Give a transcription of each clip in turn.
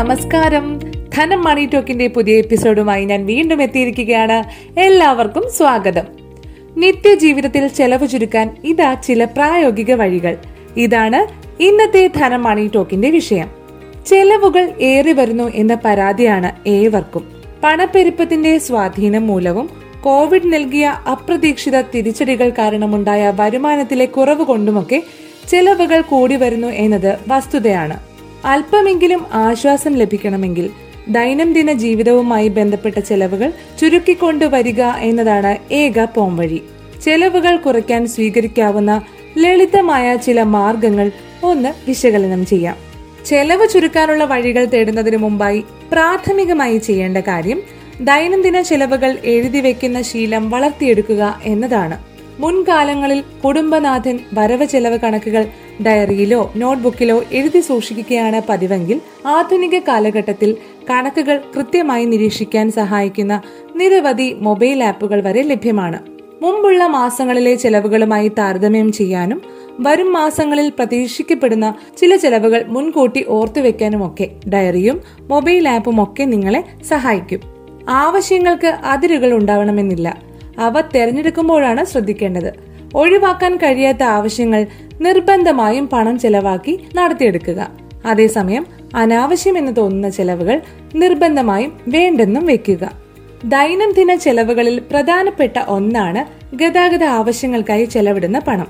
നമസ്കാരം. ധനം മണി ടോക്കിന്റെ പുതിയ എപ്പിസോഡുമായി ഞാൻ വീണ്ടും എത്തിയിരിക്കുകയാണ്. എല്ലാവർക്കും സ്വാഗതം. നിത്യജീവിതത്തിൽ ചെലവ് ചുരുക്കാൻ ഇതാ ചില പ്രായോഗിക വഴികൾ. ഇതാണ് ഇന്നത്തെ ധനം മണി ടോക്കിന്റെ വിഷയം. ചെലവുകൾ ഏറി വരുന്നു എന്ന പരാതിയാണ് ഏവർക്കും. പണപ്പെരുപ്പത്തിന്റെ സ്വാധീനം മൂലവും കോവിഡ് നൽകിയ അപ്രതീക്ഷിത തിരിച്ചടികൾ കാരണമുണ്ടായ വരുമാനത്തിലെ കുറവ് കൊണ്ടുമൊക്കെ ചെലവുകൾ കൂടി വരുന്നു എന്നത് വസ്തുതയാണ്. അല്പമെങ്കിലും ആശ്വാസം ലഭിക്കണമെങ്കിൽ ദൈനംദിന ജീവിതവുമായി ബന്ധപ്പെട്ട ചെലവുകൾ ചുരുക്കിക്കൊണ്ടുവരിക എന്നതാണ് ഏക പോംവഴി ചെലവുകൾ കുറയ്ക്കാൻ സ്വീകരിക്കാവുന്ന ലളിതമായ ചില മാർഗങ്ങൾ ഒന്ന് വിശകലനം ചെയ്യാം. ചെലവ് ചുരുക്കാനുള്ള വഴികൾ തേടുന്നതിന് മുമ്പായി പ്രാഥമികമായി ചെയ്യേണ്ട കാര്യം ദൈനംദിന ചെലവുകൾ എഴുതി വെക്കുന്ന ശീലം വളർത്തിയെടുക്കുക എന്നതാണ്. മുൻകാലങ്ങളിൽ കുടുംബനാഥൻ വരവ് ചെലവ് കണക്കുകൾ ഡയറിയിലോ നോട്ട്ബുക്കിലോ എഴുതി സൂക്ഷിക്കുകയാണ് പതിവെങ്കിൽ ആധുനിക കാലഘട്ടത്തിൽ കണക്കുകൾ കൃത്യമായി നിരീക്ഷിക്കാൻ സഹായിക്കുന്ന നിരവധി മൊബൈൽ ആപ്പുകൾ വരെ ലഭ്യമാണ്. മുമ്പുള്ള മാസങ്ങളിലെ ചെലവുകളുമായി താരതമ്യം ചെയ്യാനും വരും മാസങ്ങളിൽ പ്രതീക്ഷിക്കപ്പെടുന്ന ചില ചെലവുകൾ മുൻകൂട്ടി ഓർത്തുവെക്കാനുമൊക്കെ ഡയറിയും മൊബൈൽ ആപ്പും ഒക്കെ നിങ്ങളെ സഹായിക്കും. ആവശ്യങ്ങൾക്ക് അതിരുകൾ ഉണ്ടാവണമെന്നില്ല. അവ തിരഞ്ഞെടുക്കുമ്പോഴാണ് ശ്രദ്ധിക്കേണ്ടത്. ഒഴിവാക്കാൻ കഴിയാത്ത ആവശ്യങ്ങൾ നിർബന്ധമായും പണം ചെലവാക്കി നടത്തിയെടുക്കുക. അതേസമയം അനാവശ്യമെന്ന് തോന്നുന്ന ചെലവുകൾ നിർബന്ധമായും വേണ്ടെന്നും വെക്കുക. ദൈനംദിന ചെലവുകളിൽ പ്രധാനപ്പെട്ട ഒന്നാണ് ഗതാഗത ആവശ്യങ്ങൾക്കായി ചെലവിടുന്ന പണം.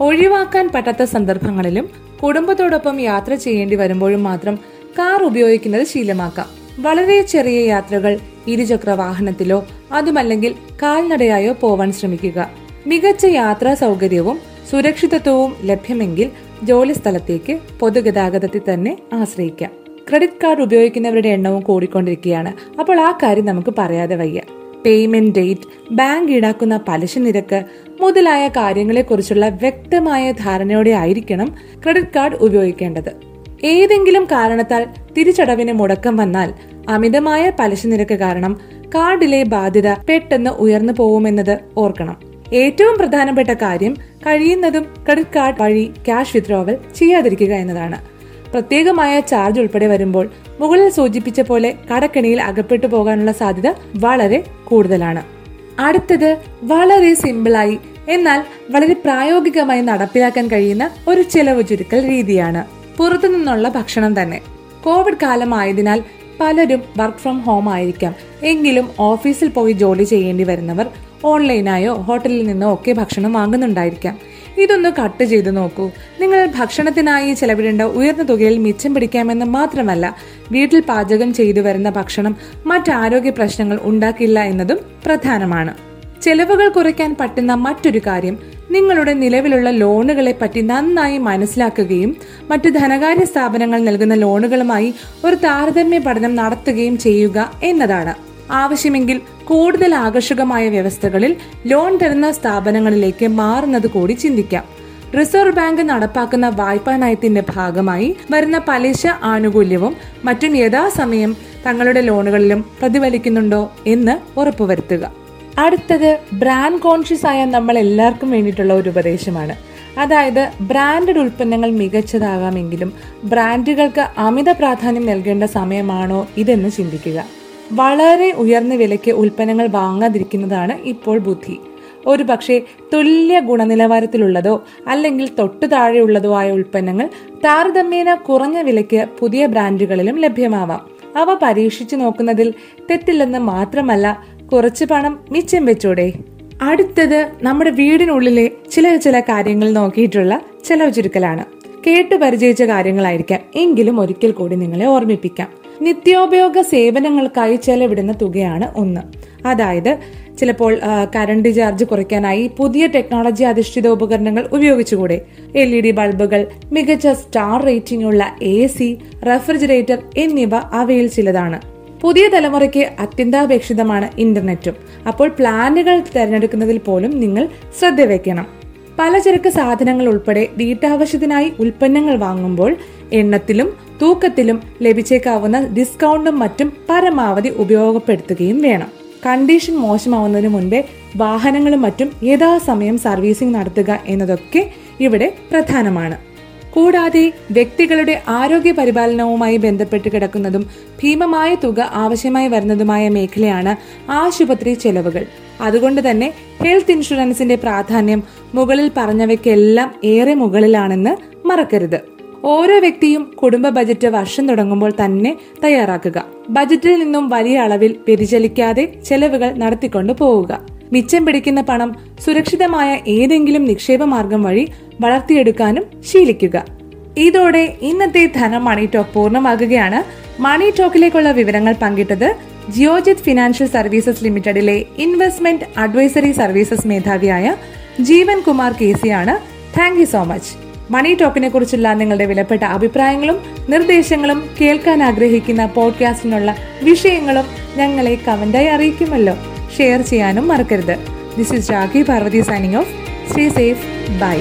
ഒഴിവാക്കാൻ പറ്റാത്ത സന്ദർഭങ്ങളിലും കുടുംബത്തോടൊപ്പം യാത്ര ചെയ്യേണ്ടി വരുമ്പോഴും മാത്രം കാർ ഉപയോഗിക്കുന്നത് ശീലമാക്കാം. വളരെ ചെറിയ യാത്രകൾ ഇരുചക്ര വാഹനത്തിലോ അതുമല്ലെങ്കിൽ കാൽനടയായോ പോവാൻ ശ്രമിക്കുക. മികച്ച യാത്രാ സൗകര്യവും സുരക്ഷിതത്വവും ലഭ്യമെങ്കിൽ ജോലിസ്ഥലത്തേക്ക് പൊതുഗതാഗതത്തിൽ തന്നെ ആശ്രയിക്കാം. ക്രെഡിറ്റ് കാർഡ് ഉപയോഗിക്കുന്നവരുടെ എണ്ണവും കൂടിക്കൊണ്ടിരിക്കുകയാണ്. അപ്പോൾ ആ കാര്യം നമുക്ക് പറയാതെ വയ്യ. പേയ്മെന്റ് ഡേറ്റ് ബാങ്ക് ഈടാക്കുന്ന പലിശ നിരക്ക് മുതലായ കാര്യങ്ങളെക്കുറിച്ചുള്ള വ്യക്തമായ ധാരണയോടെ ആയിരിക്കണം ക്രെഡിറ്റ് കാർഡ് ഉപയോഗിക്കേണ്ടത്. ഏതെങ്കിലും കാരണത്താൽ തിരിച്ചടവിന് മുടക്കം വന്നാൽ അമിതമായ പലിശ നിരക്ക് കാരണം കാർഡിലെ ബാധ്യത പെട്ടെന്ന് ഉയർന്നു പോകുമെന്നത് ഓർക്കണം. ഏറ്റവും പ്രധാനപ്പെട്ട കാര്യം കഴിയുന്നതും ക്രെഡിറ്റ് കാർഡ് വഴി ക്യാഷ് വിത്ഡ്രോവൽ ചെയ്യാതിരിക്കുക എന്നതാണ്. പ്രത്യേകമായ ചാർജ് ഉൾപ്പെടെ വരുമ്പോൾ മുകളിൽ സൂചിപ്പിച്ച പോലെ കടക്കെണിയിൽ അകപ്പെട്ടു പോകാനുള്ള സാധ്യത വളരെ കൂടുതലാണ്. അടുത്തത് വളരെ സിമ്പിളായി എന്നാൽ വളരെ പ്രായോഗികമായി നടപ്പിലാക്കാൻ കഴിയുന്ന ഒരു ചെലവ് ചുരുക്കൽ രീതിയാണ്. പുറത്തു നിന്നുള്ള ഭക്ഷണം തന്നെ. കോവിഡ് കാലമായതിനാൽ പലരും വർക്ക് ഫ്രം ഹോം ആയിരിക്കാം. എങ്കിലും ഓഫീസിൽ പോയി ജോലി ചെയ്യേണ്ടി വരുന്നവർ ഓൺലൈനായോ ഹോട്ടലിൽ നിന്നോ ഒക്കെ ഭക്ഷണം വാങ്ങുന്നുണ്ടായിരിക്കാം. ഇതൊന്ന് കട്ട് ചെയ്ത് നോക്കൂ. നിങ്ങൾ ഭക്ഷണത്തിനായി ചെലവിടേണ്ട ഉയർന്ന തുകയിൽ മിച്ചം പിടിക്കാമെന്ന് മാത്രമല്ല വീട്ടിൽ പാചകം ചെയ്തു വരുന്ന ഭക്ഷണം മറ്റാരോഗ്യ പ്രശ്നങ്ങൾ ഉണ്ടാക്കില്ല എന്നതും പ്രധാനമാണ്. ചെലവുകൾ കുറയ്ക്കാൻ പറ്റുന്ന മറ്റൊരു കാര്യം നിങ്ങളുടെ നിലവിലുള്ള ലോണുകളെ പറ്റി നന്നായി മനസ്സിലാക്കുകയും മറ്റു ധനകാര്യ സ്ഥാപനങ്ങൾ നൽകുന്ന ലോണുകളുമായി ഒരു താരതമ്യ പഠനം നടത്തുകയും ചെയ്യുക എന്നതാണ്. ആവശ്യമെങ്കിൽ കൂടുതൽ ആകർഷകമായ വ്യവസ്ഥകളിൽ ലോൺ തരുന്ന സ്ഥാപനങ്ങളിലേക്ക് മാറുന്നത് കൂടി ചിന്തിക്കാം. റിസർവ് ബാങ്ക് നടപ്പാക്കുന്ന വായ്പാ നയത്തിന്റെ ഭാഗമായി വരുന്ന പലിശ ആനുകൂല്യവും മറ്റും യഥാസമയം തങ്ങളുടെ ലോണുകളിലും പ്രതിഫലിക്കുന്നുണ്ടോ എന്ന് ഉറപ്പുവരുത്തുക. അടുത്തത് ബ്രാൻഡ് കോൺഷ്യസ് ആയ നമ്മൾ എല്ലാവർക്കും വേണ്ടിയിട്ടുള്ള ഒരു ഉപദേശമാണ്. അതായത് ബ്രാൻഡഡ് ഉൽപ്പന്നങ്ങൾ മികച്ചതാകാമെങ്കിലും ബ്രാൻഡുകൾക്ക് അമിത പ്രാധാന്യം നൽകേണ്ട സമയമാണോ ഇതെന്ന് ചിന്തിക്കുക. വളരെ ഉയർന്ന വിലയ്ക്ക് ഉൽപ്പന്നങ്ങൾ വാങ്ങാതിരിക്കുന്നതാണ് ഇപ്പോൾ ബുദ്ധി. ഒരു പക്ഷേ തുല്യ ഗുണനിലവാരത്തിലുള്ളതോ അല്ലെങ്കിൽ തൊട്ടു താഴെയുള്ളതോ ആയ ഉൽപ്പന്നങ്ങൾ താരതമ്യേന കുറഞ്ഞ വിലയ്ക്ക് പുതിയ ബ്രാൻഡുകളിലും ലഭ്യമാവാം. അവ പരീക്ഷിച്ചു നോക്കുന്നതിൽ തെറ്റില്ലെന്ന് മാത്രമല്ല കുറച്ച് പണം മിച്ചം വെച്ചൂടെ. അടുത്തത് നമ്മുടെ വീടിനുള്ളിലെ ചില ചില കാര്യങ്ങൾ നോക്കിയിട്ടുള്ള ചെലവ് ചുരുക്കലാണ്. കേട്ടു പരിചയിച്ച കാര്യങ്ങളായിരിക്കാം. എങ്കിലും ഒരിക്കൽ കൂടി നിങ്ങളെ ഓർമ്മിപ്പിക്കാം. നിത്യോപയോഗ സേവനങ്ങൾക്കായി ചെലവിടുന്ന തുകയാണ് ഒന്ന്. അതായത് ചിലപ്പോൾ കറണ്ട് ചാർജ് കുറയ്ക്കാനായി പുതിയ ടെക്നോളജി അധിഷ്ഠിത ഉപകരണങ്ങൾ ഉപയോഗിച്ചുകൂടെ? എൽ ഇ ഡി ബൾബുകൾ മികച്ച സ്റ്റാർ റേറ്റിംഗ് ഉള്ള എ സി റെഫ്രിജറേറ്റർ എന്നിവ അവയിൽ ചിലതാണ്. പുതിയ തലമുറയ്ക്ക് അത്യന്താപേക്ഷിതമാണ് ഇന്റർനെറ്റും അപ്പോൾ പ്ലാനുകൾ തിരഞ്ഞെടുക്കുന്നതിൽ പോലും നിങ്ങൾ ശ്രദ്ധ വയ്ക്കണം പലചരക്ക് സാധനങ്ങൾ ഉൾപ്പെടെ വീട്ടാവശ്യത്തിനായി ഉൽപ്പന്നങ്ങൾ വാങ്ങുമ്പോൾ എണ്ണത്തിലും തൂക്കത്തിലും ലഭിച്ചേക്കാവുന്ന ഡിസ്കൗണ്ടും മറ്റും പരമാവധി ഉപയോഗപ്പെടുത്തുകയും വേണം. കണ്ടീഷൻ മോശമാവുന്നതിന് മുൻപേ വാഹനങ്ങളും മറ്റും യഥാസമയം സർവീസിംഗ് നടത്തുക എന്നതൊക്കെ ഇവിടെ പ്രധാനമാണ്. കൂടാതെ വ്യക്തികളുടെ ആരോഗ്യ പരിപാലനവുമായി ബന്ധപ്പെട്ട് കിടക്കുന്നതും ഭീമമായ തുക ആവശ്യമായി വരുന്നതുമായ മേഖലയാണ് ആശുപത്രി ചെലവുകൾ. അതുകൊണ്ട് തന്നെ ഹെൽത്ത് ഇൻഷുറൻസിന്റെ പ്രാധാന്യം മുകളിൽ പറഞ്ഞവയ്ക്കെല്ലാം ഏറെ മുകളിലാണെന്ന് മറക്കരുത്. ഓരോ വ്യക്തിയും കുടുംബ ബജറ്റ് വർഷം തുടങ്ങുമ്പോൾ തന്നെ തയ്യാറാക്കുക. ബജറ്റിൽ നിന്നും വലിയ അളവിൽ വ്യതിചലിക്കാതെ ചെലവുകൾ നടത്തിക്കൊണ്ടു പോവുക. മിച്ചം പിടിക്കുന്ന പണം സുരക്ഷിതമായ ഏതെങ്കിലും നിക്ഷേപ മാർഗം വഴി വളർത്തിയെടുക്കാനും ശീലിക്കുക. ഇതോടെ ഇന്നത്തെ ധനം മണി ടോക്ക് പൂർണമാകുകയാണ്. മണി ടോക്കിലേക്കുള്ള വിവരങ്ങൾ പങ്കിട്ടത് ജിയോജിത് ഫിനാൻഷ്യൽ സർവീസസ് ലിമിറ്റഡിലെ ഇൻവെസ്റ്റ്മെന്റ് അഡ്വൈസറി സർവീസസ് മേധാവിയായ Jeevan Kumar K സിയാണ് thank you so much. Money ടോക്കിനെ കുറിച്ചുള്ള നിങ്ങളുടെ വിലപ്പെട്ട അഭിപ്രായങ്ങളും നിർദ്ദേശങ്ങളും കേൾക്കാൻ ആഗ്രഹിക്കുന്ന പോഡ്കാസ്റ്റിനുള്ള വിഷയങ്ങളും ഞങ്ങളെ കമന്റായി അറിയിക്കുമല്ലോ. ഷെയർ ചെയ്യാനും മറക്കരുത്. This is Jackie Parvathy signing off stay safe bye